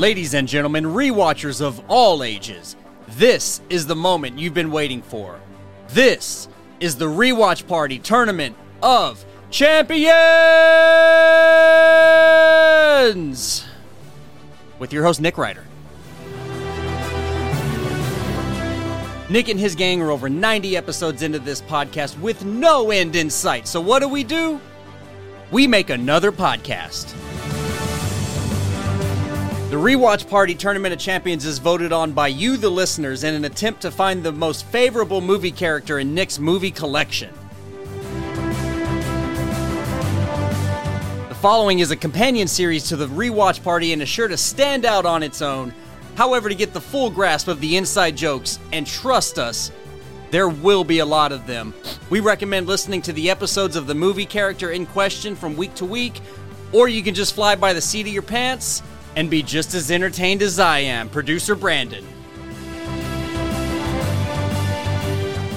Ladies and gentlemen, rewatchers of all ages, this is the moment you've been waiting for. This is the Rewatch Party Tournament of Champions! With your host, Nick Ryder. Nick and his gang are over 90 episodes into this podcast with no end in sight. So, what do we do? We make another podcast. The Rewatch Party Tournament of Champions is voted on by you, the listeners, in an attempt to find the most favorable movie character in Nick's movie collection. The following is a companion series to the Rewatch Party and is sure to stand out on its own. However, to get the full grasp of the inside jokes, and trust us, there will be a lot of them. We recommend listening to the episodes of the movie character in question from week to week, or you can just fly by the seat of your pants and be just as entertained as I am, producer Brandon.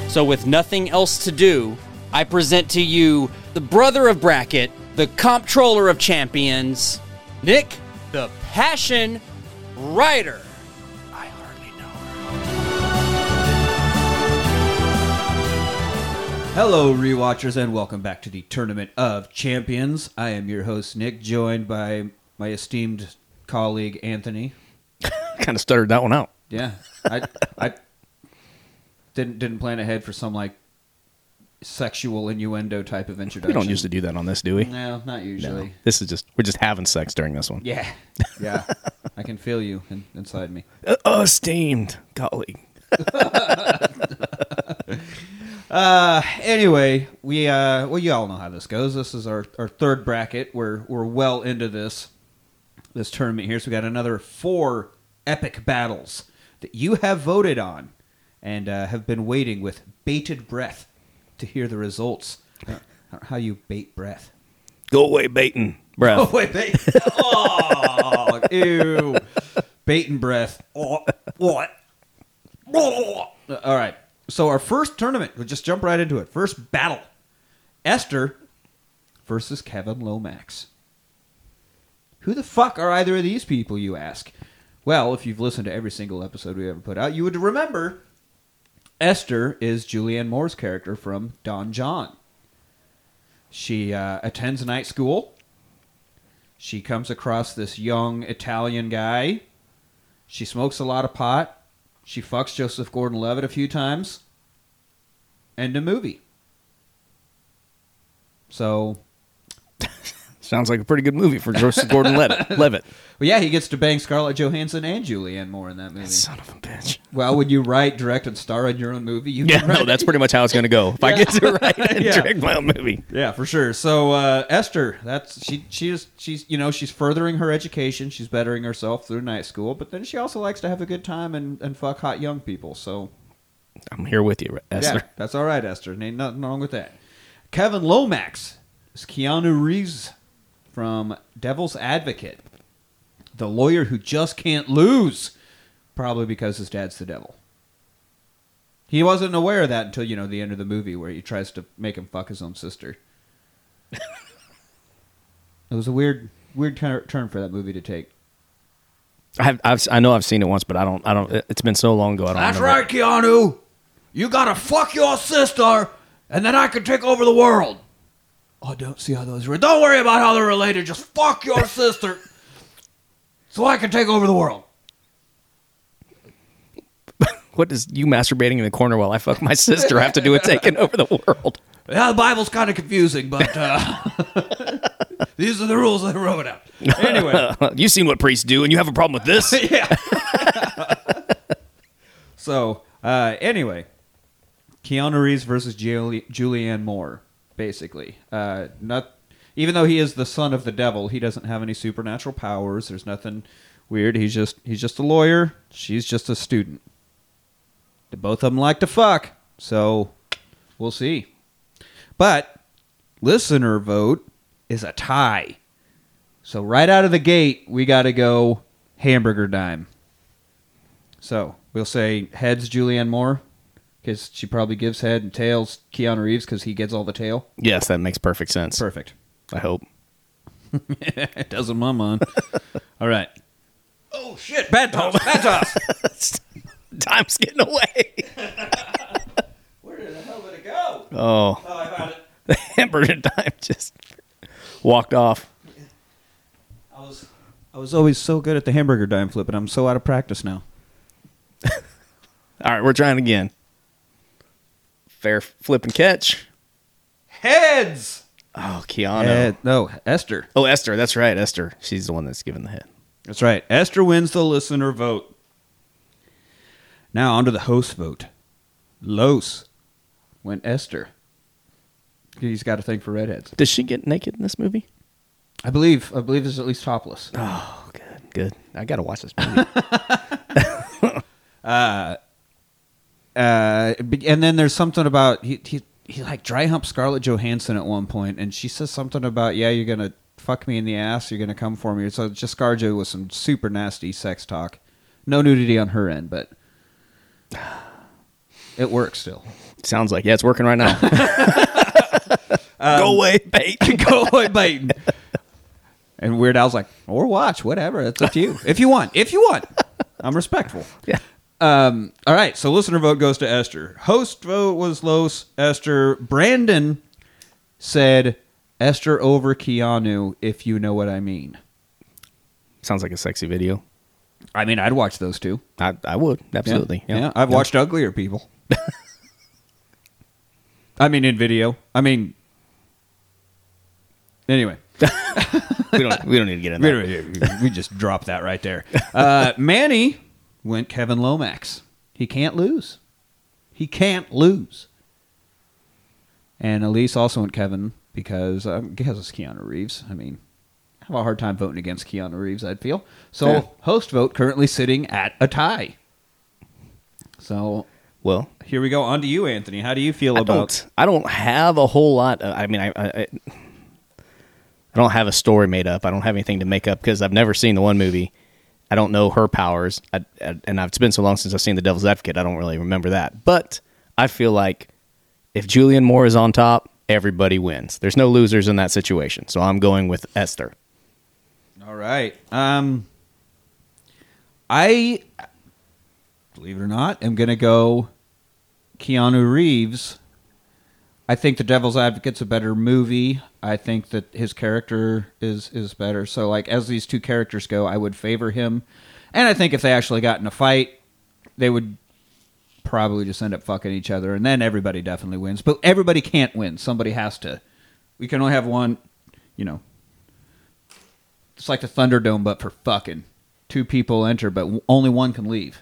So, with nothing else to do, I present to you the brother of bracket, the comptroller of champions, Nick the Passion Rider. I hardly know her. Hello, rewatchers, and welcome back to the Tournament of Champions. I am your host, Nick, joined by my esteemed colleague, Anthony. kind of stuttered that one out. Yeah, I, I didn't didn't plan ahead for some like sexual innuendo type of introduction. We don't usually do that on this, do we? No, not usually. This is just we're just having sex during this one. Yeah, yeah. I can feel you in, inside me. Uh, esteemed colleague. Uh, anyway, we uh, well, you all know how this goes. This is our, our third bracket. We're we're well into this this tournament here. So we got another four epic battles that you have voted on and uh, have been waiting with bated breath to hear the results. Uh, how you bait breath? Go away, baiting breath. Oh wait, bait! oh, ew! Bait and breath. Oh, what? All right. So our first tournament, we'll just jump right into it. First battle: Esther versus Kevin Lomax. Who the fuck are either of these people, you ask? Well, if you've listened to every single episode we ever put out, you would remember Esther is Julianne Moore's character from Don Jon. She uh, attends night school. She comes across this young Italian guy. She smokes a lot of pot. She fucks Joseph Gordon Levitt a few times. End of movie. So Sounds like a pretty good movie for Joseph Gordon-Levitt. Levitt. Well, yeah, he gets to bang Scarlett Johansson and Julianne Moore in that movie. Son of a bitch. Well, when you write, direct, and star in your own movie, you Yeah, no, that's pretty much how it's going to go. If I get to write and Yeah. direct my own movie. yeah, for sure. So uh, Esther, that's she. She She's she's you know she's furthering her education. She's bettering herself through night school, but then she also likes to have a good time and, and fuck hot young people. So I'm here with you, Esther. yeah, that's all right, Esther. Ain't nothing wrong with that. Kevin Lomax is Keanu Reeves from Devil's Advocate, the lawyer who just can't lose, probably because his dad's the devil. He wasn't aware of that until you know the end of the movie, where he tries to make him fuck his own sister. it was a weird, weird tur- turn for that movie to take. I have, I've, I know I've seen it once, but I don't. I don't. It's been so long ago. I don't. That's remember. right, Keanu. You gotta fuck your sister, and then I can take over the world. I don't see how those are. Don't worry about how they're related. Just fuck your sister, so I can take over the world. What does you masturbating in the corner while I fuck my sister have to do with taking over the world? Yeah, the Bible's kind of confusing, but uh, these are the rules they wrote out. Anyway, you've seen what priests do, and you have a problem with this? yeah. so uh, anyway, Keanu Reeves versus Juli- Julianne Moore, basically. Uh, not even though he is the son of the devil, he doesn't have any supernatural powers. There's nothing weird. He's just he's just a lawyer. She's just a student. Both of them like to fuck, so we'll see. But listener vote is a tie. So right out of the gate, we got to go hamburger dime. So we'll say heads Julianne Moore because she probably gives head and tails Keanu Reeves because he gets all the tail. Yes, that makes perfect sense. Perfect. I hope. it does in my mind. all right. Oh Oh shit! Bad toss. Bad toss. Time's getting away. Where did the hell did it go? Oh, Oh, I found it. the hamburger time just walked off. I was I was always so good at the hamburger dime flip, and I'm so out of practice now. All right, we're trying again. Fair flip and catch. Heads. Oh, Keanu. Head- no, Esther. Oh, Esther. That's right, Esther. She's the one that's given the head. That's right. Esther wins the listener vote. Now on to the host vote. Los went Esther. He's got a thing for redheads. Does she get naked in this movie? I believe. I believe it's at least topless. Oh, good, good. I got to watch this movie. Uh, Uh, be- and then there's something about he he he like dry hump Scarlett Johansson at one point, and she says something about yeah, you're gonna fuck me in the ass, you're gonna come for me. So it's just ScarJo with some super nasty sex talk. No nudity on her end, but it works still. Sounds like yeah, it's working right now. Um, Go away, bait. Go away, Baton. And Weird Al's like, or watch, whatever. It's up to you. If you want. If you want. I'm respectful. Yeah. Um, all right, so listener vote goes to Esther. Host vote was Los, Esther. Brandon said Esther over Keanu, if you know what I mean. Sounds like a sexy video. I mean, I'd watch those two. I, I would Yeah. absolutely. Yeah, I've watched uglier people. I mean, in video. I mean, anyway. we don't. We don't need to get in there. we just dropped that right there. Uh, Manny went Kevin Lomax. He can't lose. He can't lose. And Elise also went Kevin because um, because it's Keanu Reeves. I mean, I have a hard time voting against Keanu Reeves. I'd feel so. Yeah. Host vote currently sitting at a tie. So Well, here we go. On to you, Anthony. How do you feel I about? don't. I don't have a whole lot. uh, I mean, I, I, I I don't have a story made up. I don't have anything to make up because I've never seen the one movie. I don't know her powers, I, I, and it's been so long since I've seen The Devil's Advocate. I don't really remember that. But I feel like if Julianne Moore is on top, everybody wins. There's no losers in that situation. So I'm going with Esther. All right. Um, I believe it or not, am gonna go Keanu Reeves. I think The Devil's Advocate's a better movie. I think that his character is is better. So, like as these two characters go, I would favor him. And I think if they actually got in a fight, they would probably just end up fucking each other, and then everybody definitely wins. But everybody can't win. Somebody has to. We can only have one. You know, it's like the Thunderdome, but for fucking. Two people enter, but only one can leave.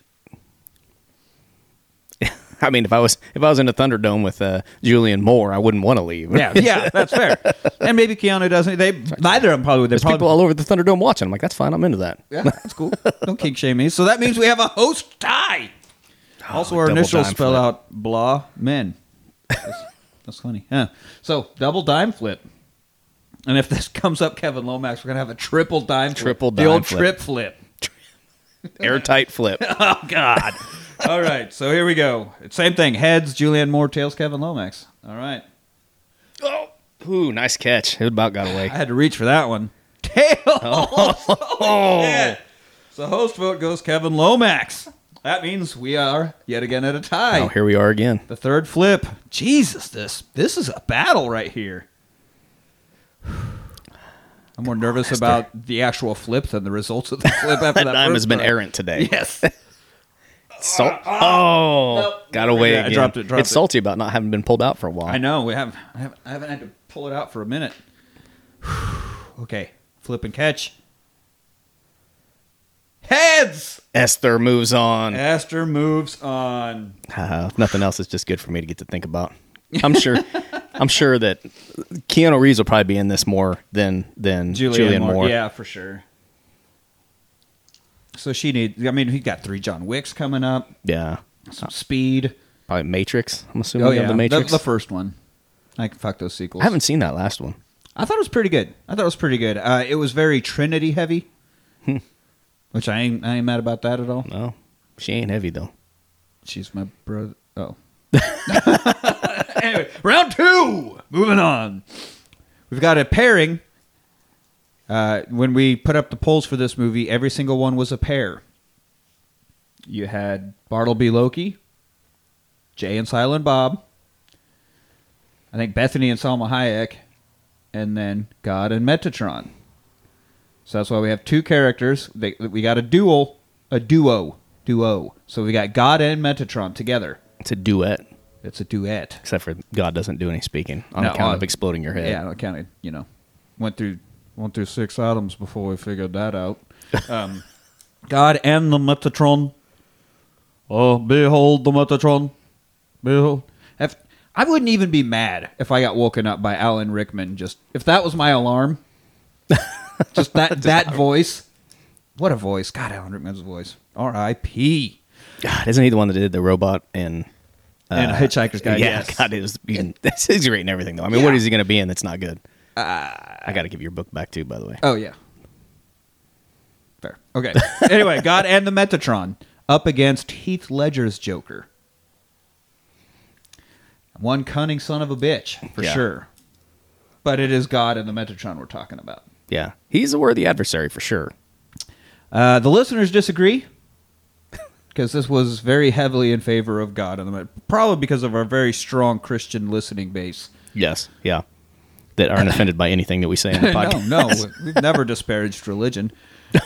I mean, if I was if I was in a Thunderdome with uh, Julianne Moore, I wouldn't want to leave. Yeah, yeah, that's fair. And maybe Keanu doesn't. They neither of them probably. They There's probably people all over the Thunderdome watching. I'm like, that's fine. I'm into that. Yeah, that's cool. Don't kink shame me. So that means we have a host tie. Also, our initials spell flip. out blah men. That's, that's funny. Yeah. So double dime flip. And if this comes up, Kevin Lomax, we're gonna have a triple dime flip. Triple the dime old flip. trip flip. Airtight flip. Oh God. All right. So here we go. Same thing. Heads, Julianne Moore. Tails, Kevin Lomax. All right. Oh, ooh, nice catch. It about got away. I had to reach for that one. Tails. Oh, Yeah. So host vote goes Kevin Lomax. That means we are yet again at a tie. Oh, here we are again. The third flip. Jesus, this this is a battle right here. I'm more nervous Esther. about the actual flip than the results of the flip after That dime has been errant today. Yes. Salt. Oh, got away Yeah, I dropped it, dropped it's it. salty about not having been pulled out for a while. I know. We have I, haven't I haven't had to pull it out for a minute. okay. Flip and catch. Heads. Esther moves on. Esther moves on. Uh, nothing else, is just good for me to get to think about. I'm sure. I'm sure that Keanu Reeves will probably be in this more than than Julianne, Moore. Yeah, for sure. So she needs. I mean, he got three John Wicks coming up. Yeah. Some speed. Probably Matrix. I'm assuming Oh yeah, the Matrix. The, first one. I can fuck those sequels. I haven't seen that last one. I thought it was pretty good. I thought it was pretty good. Uh, it was very Trinity heavy, Hmm. which I ain't. I ain't mad about that at all. No, she ain't heavy though. She's my brother. Oh. anyway, round two. Moving on. We've got a pairing. Uh, when we put up the polls for this movie, every single one was a pair. You had Bartleby Loki, Jay and Silent Bob, I think Bethany and Salma Hayek, and then God and Metatron. So that's why we have two characters. They, we got a duel, a duo, duo. So we got God and Metatron together. It's a duet, It's a duet. except for God doesn't do any speaking on No, account uh, of exploding your head. Yeah, I kind of you know went through went through six items before we figured that out. Um, God and the Metatron. Oh, behold the Metatron. Behold. If, I wouldn't even be mad if I got woken up by Alan Rickman. Just if that was my alarm. just that that voice. What a voice! God, Alan Rickman's voice. R.I.P. God, isn't he the one that did the robot and and Hitchhiker's Guide. yeah, yes. God, it was. Even, that's he's great and everything though. I mean, what is he going to be in that's not good? I got to give your book back too, by the way. Oh yeah. Fair. Okay. anyway, God and the Metatron up against Heath Ledger's Joker. One cunning son of a bitch, for Yeah. sure. But it is God and the Metatron we're talking about. Yeah, he's a worthy adversary for sure. Uh, the listeners disagree because this was very heavily in favor of God the probably because of our very strong Christian listening base. Yes, yeah, that aren't offended by anything that we say in the no, podcast. no, we've never disparaged religion.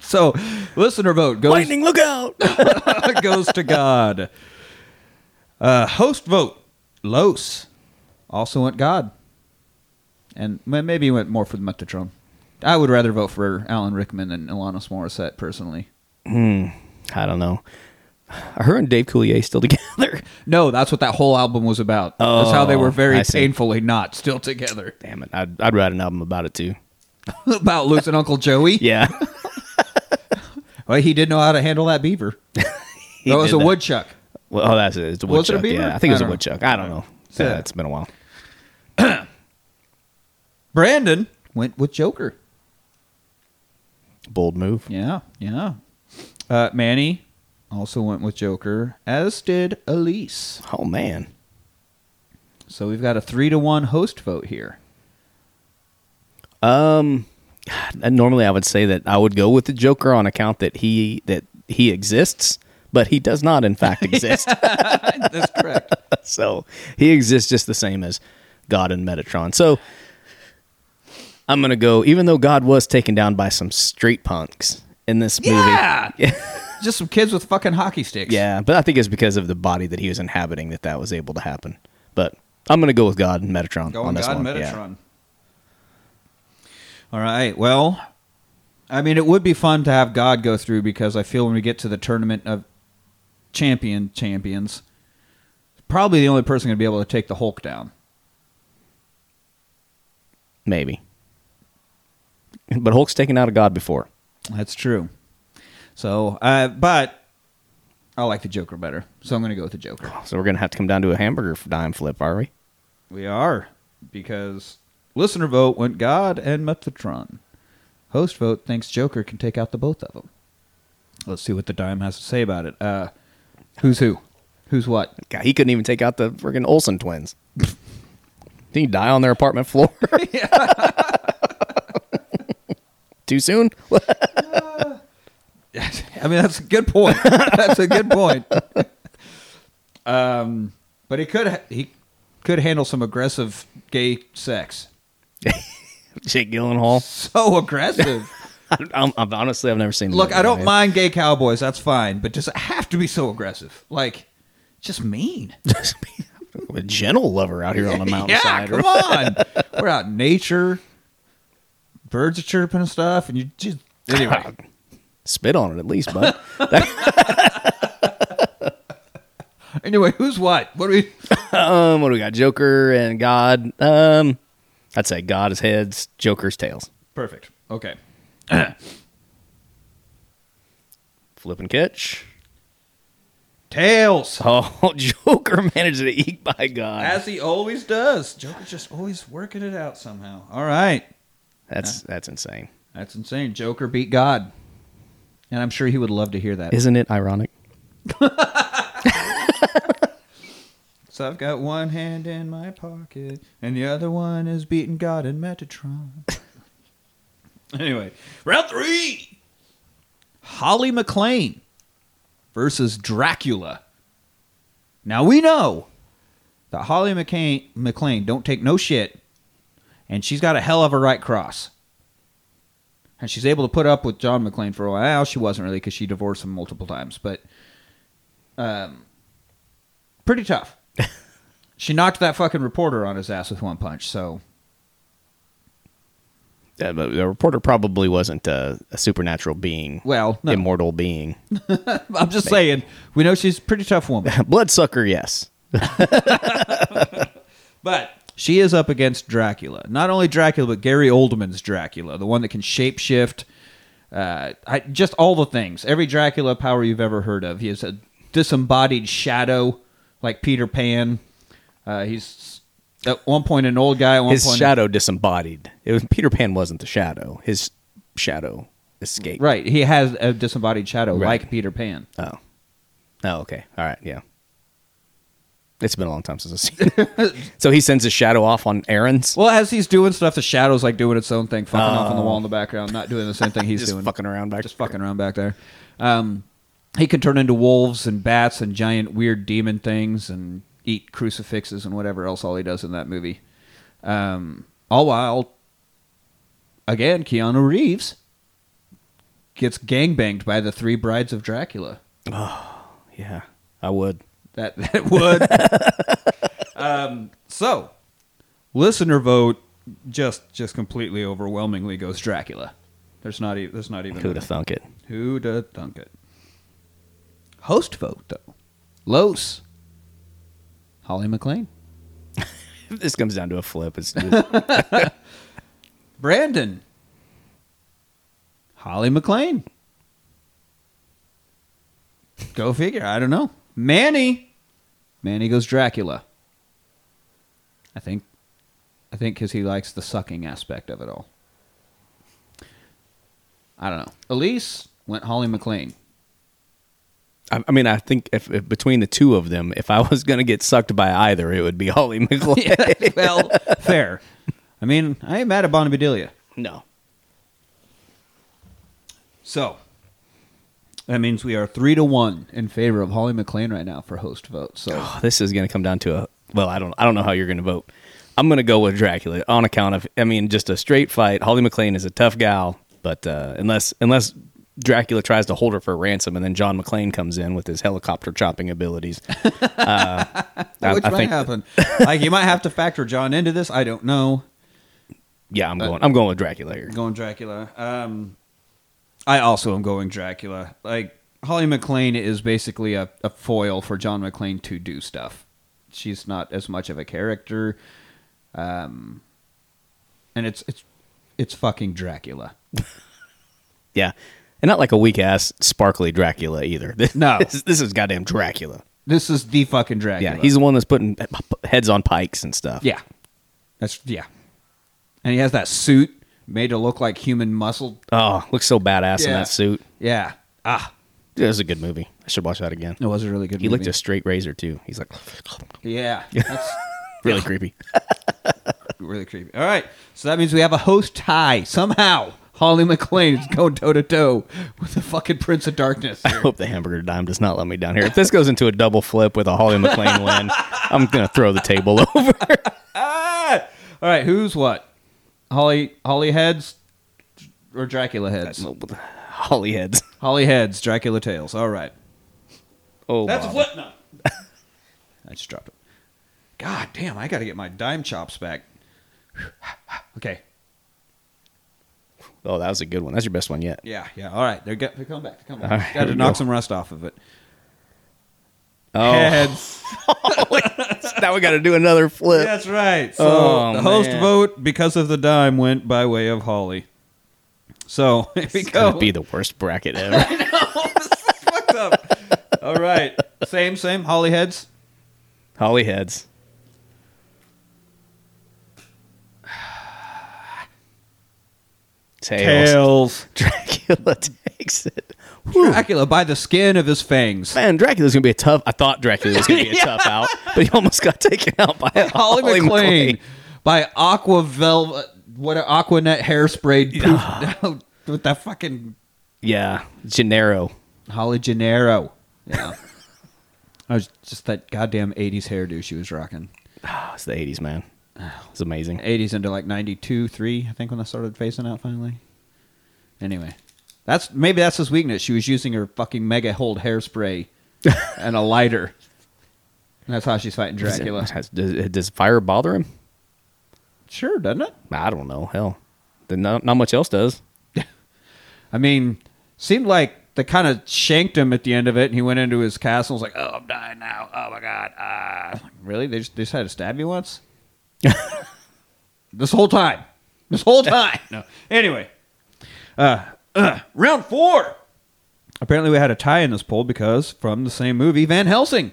so, listener vote goes Lightning, look out! goes to God. Uh, host vote Los also went God, and maybe went more for the Metatron. I would rather vote for Alan Rickman than Alanis Morissette personally. Hmm. I don't know. Are her and Dave Coulier still together? No, that's what that whole album was about. that's how they were Oh, very painfully not still together. Damn it! I'd, I'd write an album about it too. about losing Uncle Joey. Yeah, Well, he did know how to handle that beaver. That was a that. woodchuck. Well, oh, that's it. It's a Was it a woodchuck. beaver? Yeah, I think it was a don't know. woodchuck. I don't know. Yeah, it's been a while. Brandon went with Joker. Bold move. Yeah, yeah. Uh, Manny also went with Joker, as did Elise. Oh man. So we've got a three to one host vote here. Um, normally I would say that I would go with the Joker on account that he that he exists, but he does not in fact exist. That's correct. so he exists just the same as God and Metatron. So I'm gonna go, even though God was taken down by some street punks in this Yeah. movie. Just some kids with fucking hockey sticks. Yeah, but I think it's because of the body that he was inhabiting that that was able to happen. But I'm gonna go with God and Metatron Going on this God one. Metatron. Yeah. All right. Well, I mean, it would be fun to have God go through because I feel when we get to the tournament of champion champions, probably the only person going to be able to take the Hulk down. Maybe. But Hulk's taken out a God before. That's true. So, uh, but I like the Joker better, so I'm going to go with the Joker. So we're gonna have to come down to a hamburger dime flip, are we? We are because listener vote went God and Metatron. Host vote thinks Joker can take out the both of them. Let's see what the dime has to say about it. Uh, who's who? Who's what? God, he couldn't even take out the friggin' Olsen twins. Did he die on their apartment floor? Too soon? I mean, that's a good point. that's a good point. Um, but he could he could handle some aggressive gay sex. Jake Gyllenhaal. So aggressive. I'm, I'm, honestly, I've never seen. Look, I don't man. mind gay cowboys. That's fine, but does it have to be so aggressive? Like, just mean. a gentle lover out here on the yeah, mountainside. come on. We're out in nature. Birds are chirping and stuff, and you just anyway. Spit on it at least, bud. anyway, who's what? What do we? um, what do we got? Joker and God. Um, I'd say God is heads, Joker's tails. Perfect. Okay. Flip and catch. Tails. Oh, Joker managed to eat by God. As he always does. Joker's just always working it out somehow. All right. That's that's insane. That's insane. Joker beat God. And I'm sure he would love to hear that. Isn't it ironic? So I've got one hand in my pocket, and the other one is beating God in Metatron. anyway, round three Holly McClane versus Dracula. Now we know that Holly McCain, McClane don't take no shit, and she's got a hell of a right cross. And she's able to put up with John McClane for a while. She wasn't really because she divorced him multiple times, but um, pretty tough. she knocked that fucking reporter on his ass with one punch. So Yeah, but the reporter probably wasn't a, a supernatural being, well, no. immortal being. I'm just saying we know she's a pretty tough woman, Bloodsucker, yes. but she is up against Dracula. Not only Dracula, but Gary Oldman's Dracula, the one that can shapeshift. Uh, I, just all the things. Every Dracula power you've ever heard of. He is a disembodied shadow, like Peter Pan. Uh, he's at one point an old guy. At one His point, shadow disembodied. It was Peter Pan wasn't the shadow. His shadow escaped. Right. He has a disembodied shadow Right. like Peter Pan. Oh. Oh, okay. All right. Yeah. It's been a long time since I've seen it. so he sends his shadow off on errands. Well, as he's doing stuff, the shadow's like doing its own thing, fucking off on the wall in the background, not doing the same thing he's Just doing. fucking around back. just fucking around back there. Um, he can turn into wolves and bats and giant weird demon things and eat crucifixes and whatever else all he does in that movie. Um, all while, again, Keanu Reeves gets gangbanged by the three brides of Dracula. Oh yeah, I would. That that would. um, so, listener vote just just completely overwhelmingly goes Dracula. There's not even there's not even Who'd thunk it? Who'd thunk it? Host vote though. Los. Holly McClane. If this comes down to a flip, it's just, Brandon. Holly McClane. Go figure. I don't know. Manny. Manny goes Dracula. I think. I think because he likes the sucking aspect of it all. I don't know. Elise went Holly McClane. I, I mean, I think if, if between the two of them, if I was going to get sucked by either, it would be Holly McClane. well, fair. I mean, I ain't mad at Bonnie Bedelia. No. So that means we are three to one in favor of Holly McClane right now for host vote. So Oh, this is going to come down to a well, I don't I don't know how you're going to vote. I'm going to go with Dracula on account of I mean just a straight fight. Holly McClane is a tough gal, but uh, unless unless Dracula tries to hold her for ransom and then John McClane comes in with his helicopter chopping abilities. Uh, which I might think happen. like you might have to factor John into this. I don't know. yeah, I'm going I'm going with Dracula here. Going Dracula. Um, I also am going Dracula. Like Holly McClane is basically a, a foil for John McClane to do stuff. She's not as much of a character, um, and it's it's it's fucking Dracula. Yeah. And not like a weak ass sparkly Dracula either. No. this, this is goddamn Dracula. This is the fucking Dracula. Yeah, he's the one that's putting heads on pikes and stuff. Yeah. That's yeah. And he has that suit made to look like human muscle. Oh, looks so badass in Yeah. that suit. Yeah. Ah. Yeah, it was a good movie. I should watch that again. It was a really good He movie. licked a straight razor too. He's like Yeah. That's really creepy. really creepy. All right. So that means we have a host tie. Somehow Holly McClane is going toe to toe with the fucking Prince of Darkness. I hope the hamburger dime does not let me down here. If this goes into a double flip with a Holly McClane win, I'm gonna throw the table over. All right, who's what? Holly Holly heads or Dracula heads? Holly heads. Holly heads, Dracula tails. All right. Oh, That's a flip now. I just dropped it. God damn, I got to get my dime chops back. okay. Oh, that was a good one. That's your best one yet. Yeah, yeah. All right. They're, get, they're coming back. They're coming All back. right, got to knock go. some rust off of it. Oh, Heads. now we got to do another flip. That's right. So Oh, the host man. vote, because of the dime, went by way of Holly. So here we It's go. gonna be the worst bracket ever. fucked up. All right. Same, same. Holly heads. Holly heads. Tails. Tails. Dracula takes. takes it. Whew. Dracula by the skin of his fangs. Man, Dracula's gonna be a tough. I thought Dracula was gonna be a tough out, but he almost got taken out by Holly, McClane by Aqua Velvet, what Aquanet hairspray poof, with that fucking Yeah, Gennaro. Holly Gennaro. Yeah. I was just that goddamn 80s hairdo she was rocking. Oh, it's the '80s, man. It's amazing. 80s into like 92, 3, I think when I started phasing out finally. Anyway, that's maybe that's his weakness. She was using her fucking mega hold hairspray and a lighter. And that's how she's fighting Dracula. Does, does, does fire bother him? Sure, doesn't it? I don't know. Hell, then not, not much else does. I mean, seemed like they kind of shanked him at the end of it, and he went into his castle. and Was like, "Oh, I'm dying now. Oh my god." Uh, really? They just, they just had to stab you once? this whole time. This whole time. no. Anyway, uh, uh, round four. Apparently, we had a tie in this poll because from the same movie, Van Helsing.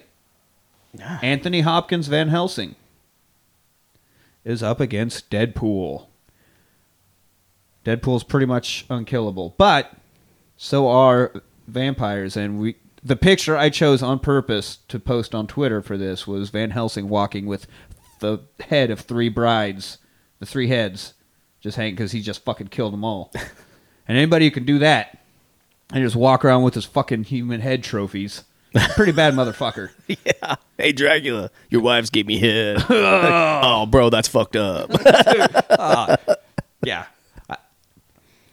Anthony Hopkins Van Helsing is up against Deadpool. Deadpool's pretty much unkillable, but so are vampires. And we, the picture I chose on purpose to post on Twitter for this was Van Helsing walking with the head of three brides, the three heads, just hang because he just fucking killed them all. and anybody who can do that and just walk around with his fucking human head trophies, pretty bad motherfucker. yeah. Hey, Dracula, your wives gave me head. oh, bro, that's fucked up. Ah, yeah. I,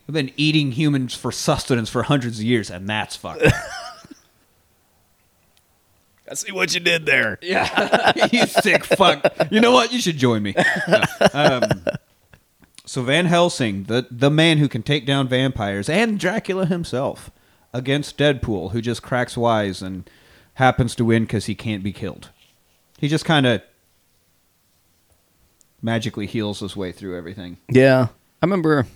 I've been eating humans for sustenance for hundreds of years, and that's fucked. I see what you did there. Yeah, you sick fuck. You know what? You should join me. No. Um, so Van Helsing, the the man who can take down vampires, and Dracula himself, against Deadpool, who just cracks wise and happens to win because he can't be killed. He just kind of magically heals his way through everything. Yeah, I remember.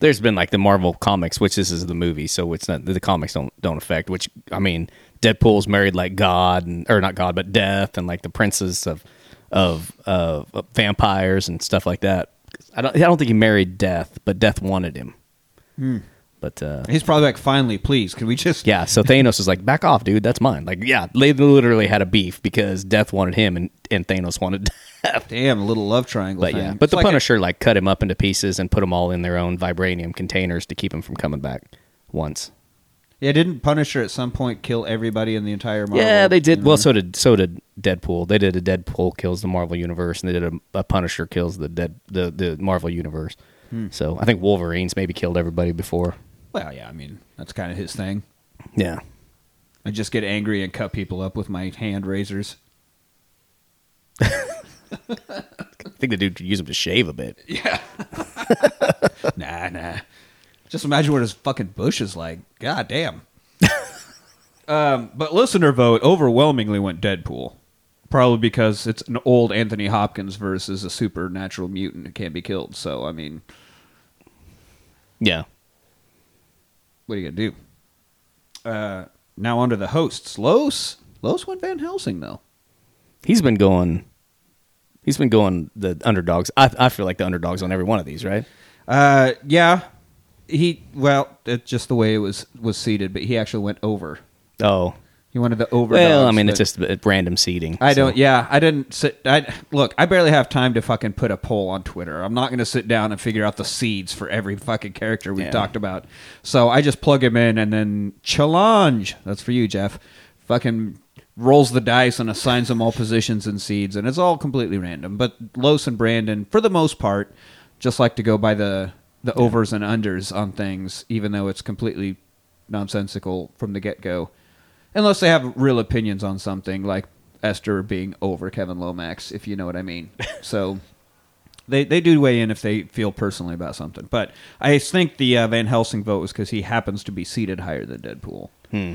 There's been like the Marvel comics, which this is the movie, so it's not the comics don't don't affect. Which I mean, Deadpool's married like God, and or not God, but Death, and like the princes of of of vampires and stuff like that. I don't I don't think he married Death, but Death wanted him. But uh, He's probably like, finally, please, can we just? yeah, so Thanos is like, back off, dude. That's mine. Like, yeah, they literally had a beef because Death wanted him and, and Thanos wanted Death. Damn, a little love triangle. But thing. yeah, but It's the like a- Punisher like cut him up into pieces and put them all in their own vibranium containers to keep him from coming back once. Yeah, didn't Punisher at some point kill everybody in the entire Marvel? yeah, they did. Well, so did so did Deadpool. They did a Deadpool kills the Marvel universe, and they did a, a Punisher kills the dead the the Marvel universe. Hmm. So I think Wolverine's maybe killed everybody before. Well, yeah, I mean that's kind of his thing. Yeah, I just get angry and cut people up with my hand razors. I think the dude could use them to shave a bit. Yeah. Nah, nah. Just imagine what his fucking bush is like. God damn. um, but listener vote overwhelmingly went Deadpool. Probably because it's an old Anthony Hopkins versus a supernatural mutant who can't be killed. So, I mean, Yeah, what are you going to do? Uh, now on to the hosts. Los. Los went Van Helsing, though. he's been going. He's been going the underdogs. I I feel like the underdogs on every one of these, right? Uh, yeah. He, well, it's just the way it was, was seated, but he actually went over. Oh, He wanted the over. well, I mean, it's just random seating. I so- don't. Yeah, I didn't sit. I look. I barely have time to fucking put a poll on Twitter. I'm not going to sit down and figure out the seeds for every fucking character we've Yeah. talked about. So I just plug him in and then challenge. That's for you, Jeff. Fucking rolls the dice and assigns them all positions and seeds, and it's all completely random. But Los and Brandon, for the most part, just like to go by the the overs and unders on things, even though it's completely nonsensical from the get go unless they have real opinions on something like Esther being over Kevin Lomax, if you know what I mean. so they they do weigh in if they feel personally about something. But I think the uh, Van Helsing vote was because he happens to be seated higher than Deadpool. Hmm.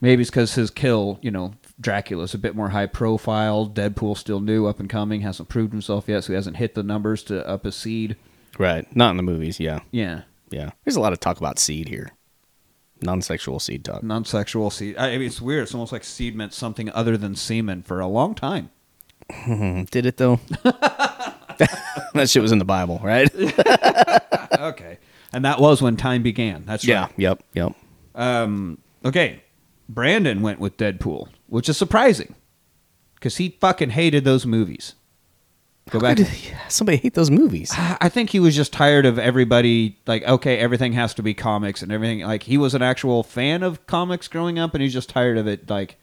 Maybe it's because his kill, you know, Dracula's a bit more high profile. Deadpool still new, up and coming, hasn't proved himself yet, so he hasn't hit the numbers to up his seed. Right. Not in the movies. Yeah. Yeah. Yeah. There's a lot of talk about seed here. Non-sexual seed talk. Non-sexual seed. I mean, it's weird. It's almost like seed meant something other than semen for a long time. Did it though? that shit was in the Bible, right? okay. and that was when time began. That's Yeah. right. Yep. Yep. Um, okay, Brandon went with Deadpool, which is surprising because he fucking hated those movies. Go back. somebody hate those movies? I think he was just tired of everybody like okay, everything has to be comics and everything. Like he was an actual fan of comics growing up, and he's just tired of it. Like,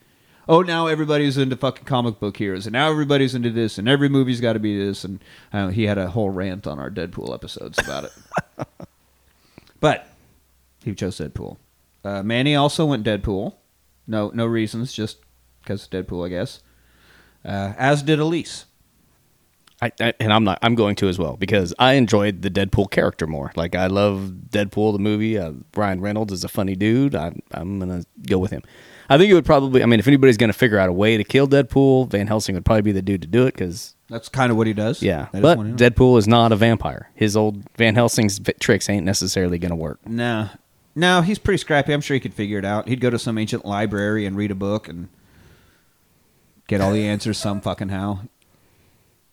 oh, now everybody's into fucking comic book heroes, and now everybody's into this, and every movie's got to be this. And uh, he had a whole rant on our Deadpool episodes about it. but he chose Deadpool. Uh, Manny also went Deadpool. No, no reasons, just because Deadpool, I guess. Uh, as did Elise. I, I, and I'm not. I'm going to as well because I enjoyed the Deadpool character more. Like I love Deadpool the movie. Uh, Ryan Reynolds is a funny dude. I, I'm gonna go with him. I think it would probably. I mean, if anybody's gonna figure out a way to kill Deadpool, Van Helsing would probably be the dude to do it. Because That's kind of what he does. yeah, but. Deadpool is not a vampire. His old Van Helsing's tricks ain't necessarily gonna work. No. No, he's pretty scrappy. I'm sure he could figure it out. He'd go to some ancient library and read a book and get all the answers some fucking how.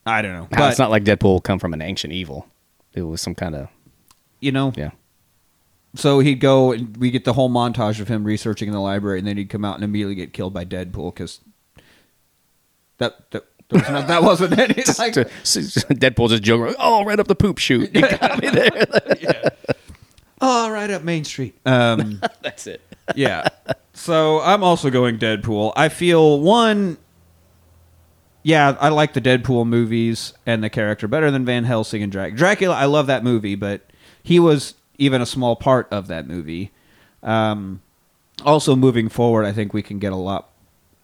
I don't know. But, it's not like Deadpool come from an ancient evil. It was some kind of you know, yeah. so he'd go and we get the whole montage of him researching in the library and then he'd come out and immediately get killed by Deadpool because that, that, was not, that wasn't any. Like, Deadpool just joking. Oh, right up the poop chute. You got me there. oh, right up Main Street. Um, That's it. yeah. So I'm also going Deadpool. I feel one. Yeah, I like the Deadpool movies and the character better than Van Helsing and Dracula. Dracula, I love that movie, but he was even a small part of that movie. Um, also, moving forward, I think we can get a lot.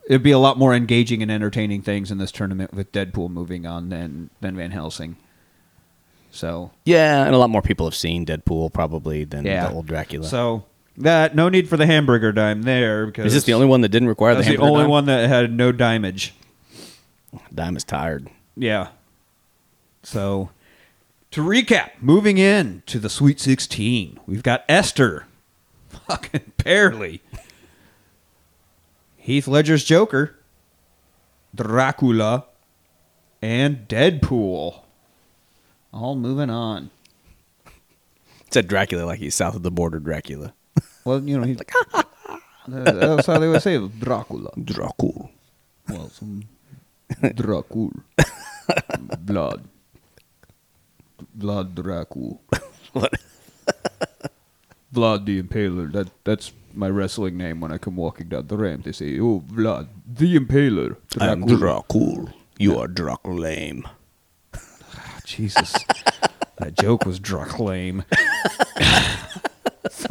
It'd be a lot more engaging and entertaining things in this tournament with Deadpool moving on than than Van Helsing. So Yeah, and a lot more people have seen Deadpool probably than yeah, the old Dracula. So that no need for the hamburger dime there because is this the only one that didn't require the hamburger? The only dime? one that had no damage. Dime is tired. Yeah. So, to recap, moving in to the Sweet 16, we've got Esther, fucking barely, Heath Ledger's Joker, Dracula, and Deadpool. All moving on. said Dracula like he's south of the border Dracula. Well, you know, he's Uh, that's how they would say it, Dracula. Dracula. Well, some Dracula. Blood. Blood Dracula. What? Vlad the Impaler. That that's my wrestling name when I come walking down the ramp. They say, "Oh, Vlad the Impaler." I'm Dracula." Dracula. You are Dracula lame. Ah, Jesus, that joke was lame.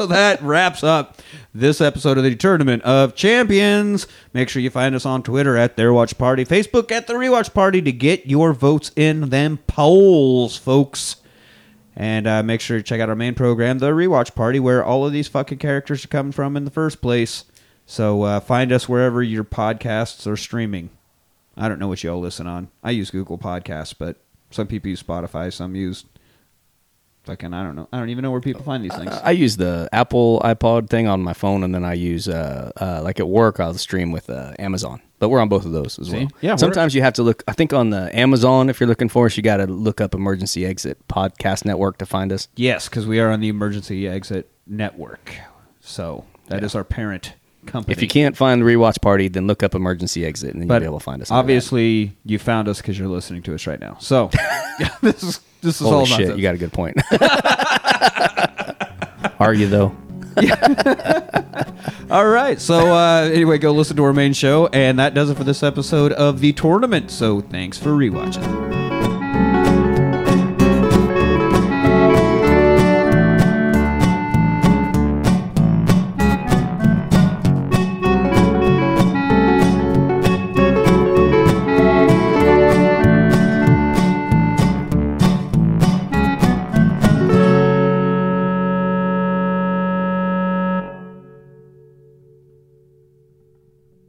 so that wraps up this episode of the Tournament of Champions. Make sure you find us on Twitter at The Rewatch Party, Facebook at The Rewatch Party to get your votes in them polls, folks. And uh, make sure to check out our main program, The Rewatch Party, where all of these fucking characters are coming from in the first place. So uh, find us wherever your podcasts are streaming. I don't know what y'all listen on. I use Google Podcasts, but some people use Spotify, some use fucking I don't know. I don't even know where people find these things. I use the Apple iPod thing on my phone, and then I use uh, uh like at work I'll stream with uh, Amazon. But we're on both of those as See? well. Yeah, Sometimes you have to look. I think on the Amazon, if you're looking for us, you got to look up Emergency Exit Podcast Network to find us. yes, because we are on the Emergency Exit Network, so that is our parent company. If you can't find the rewatch party, then look up Emergency Exit, and then but you'll be able to find us. obviously, you found us because you're listening to us right now. So this is this is holy all shit, nonsense. you got a good point. Are you though? All right. So uh, anyway, go listen to our main show, and that does it for this episode of the tournament. So thanks for rewatching.